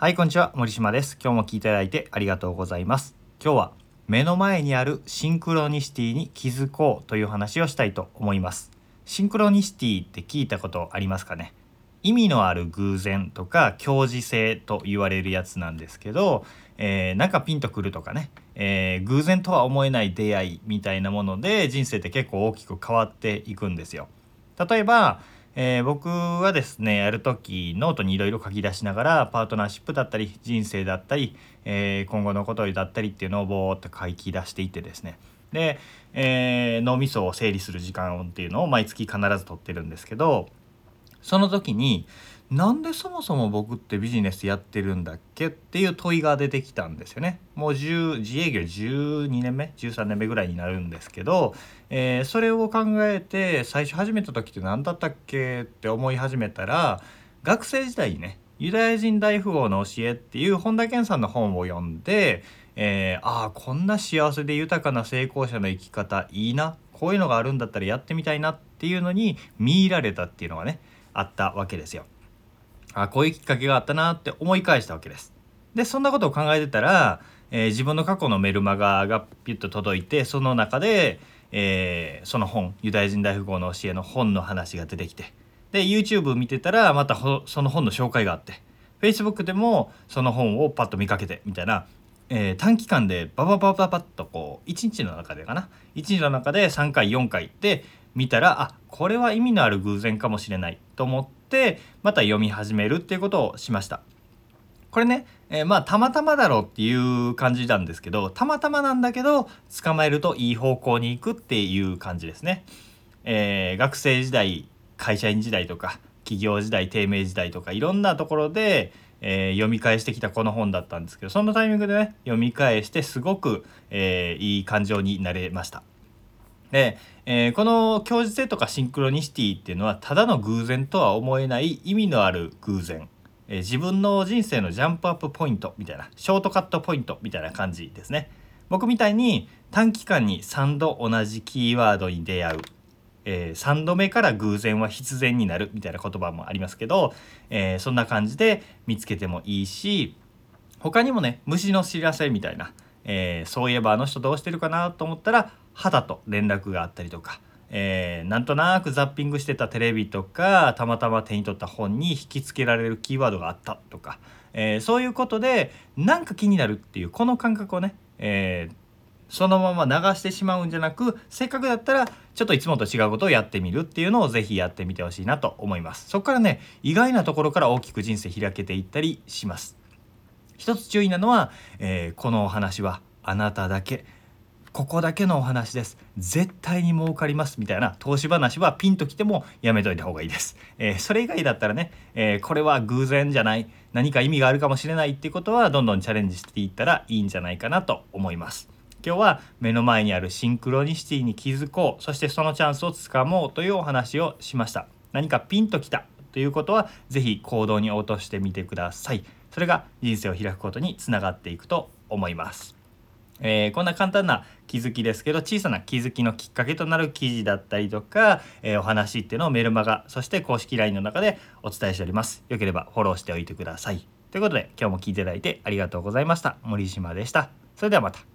はいこんにちは森島です。今日も聞いていただいてありがとうございます。今日は目の前にあるシンクロニシティに気づこうという話をしたいと思います。シンクロニシティって聞いたことありますかね？意味のある偶然とか共時性と言われるやつなんですけど、えー、なんかピンとくるとかね、えー、偶然とは思えない出会いみたいなもので人生って結構大きく変わっていくんですよ。例えばえー、僕はですねやる時ノートにいろいろ書き出しながらパートナーシップだったり人生だったり、えー、今後のことだったりっていうのをぼーっと書き出していってですね。で、えー、脳みそを整理する時間っていうのを毎月必ず取ってるんですけどその時になんでそもそも僕ってビジネスやってるんだっけっていう問いが出てきたんですよね。もう10自営業12年目13年目ぐらいになるんですけど、えー、それを考えて最初始めた時って何だったっけって思い始めたら学生時代にねユダヤ人大富豪の教えっていう本田健さんの本を読んで、えー、ああこんな幸せで豊かな成功者の生き方いいなこういうのがあるんだったらやってみたいなっていうのに見入られたっていうのがねあったわけですよ。あこういうきっかけがあったなって思い返したわけです。でそんなことを考えてたら、えー、自分の過去のメルマガがピュッと届いてその中で、えー、その本ユダヤ人大富豪の教えの本の話が出てきてで YouTube 見てたらまたその本の紹介があって Facebook でもその本をパッと見かけてみたいな、えー、短期間でバババババッとこう1日の中でかな？1日の中で3回4回で見たらあこれは意味のある偶然かもしれないと思ってまた読み始めるっていうことをしました。これね、えー、まあたまたまだろうっていう感じなんですけどたまたまなんだけど捕まえるといい方向に行くっていう感じですね。えー、学生時代会社員時代とか企業時代低迷時代とかいろんなところで、えー、読み返してきたこの本だったんですけどそのタイミングでね読み返してすごく、えー、いい感情になれました。で、えー、この共時性とかシンクロニシティっていうのはただの偶然とは思えない意味のある偶然、えー、自分の人生のジャンプアップポイントみたいなショートカットポイントみたいな感じですね。僕みたいに短期間に3度同じキーワードに出会う、えー、3度目から偶然は必然になるみたいな言葉もありますけど、えそんな感じで見つけてもいいし他にもね虫の知らせみたいな、えそういえばあの人どうしてるかなと思ったら肌と連絡があったりとか、えー、なんとなくザッピングしてたテレビとかたまたま手に取った本に引きつけられるキーワードがあったとか、えー、そういうことでなんか気になるっていうこの感覚をね、えー、そのまま流してしまうんじゃなくせっかくだったらちょっといつもと違うことをやってみるっていうのをぜひやってみてほしいなと思います。そこからね意外なところから大きく人生開けていったりします。一つ注意なのは、えー、このお話はあなただけ。ここだけのお話です。絶対に儲かりますみたいな。投資話はピンときてもやめといた方がいいです、えー、それ以外だったらね、えー、これは偶然じゃない。何か意味があるかもしれないっていうことはどんどんチャレンジしていったらいいんじゃないかなと思います。今日は目の前にあるシンクロニシティに気づこう。そしてそのチャンスをつかもうというお話をしました。何かピンときたということは是非行動に落としてみてください。それが人生を開くことにつながっていくと思います。えー、こんな簡単な気づきですけど小さな気づきのきっかけとなる記事だったりとか、えー、お話っていうのをメルマガそして公式 LINE の中でお伝えしております。よければフォローしておいてください。ということで今日も聞いていただいてありがとうございました。森島でした。それではまた。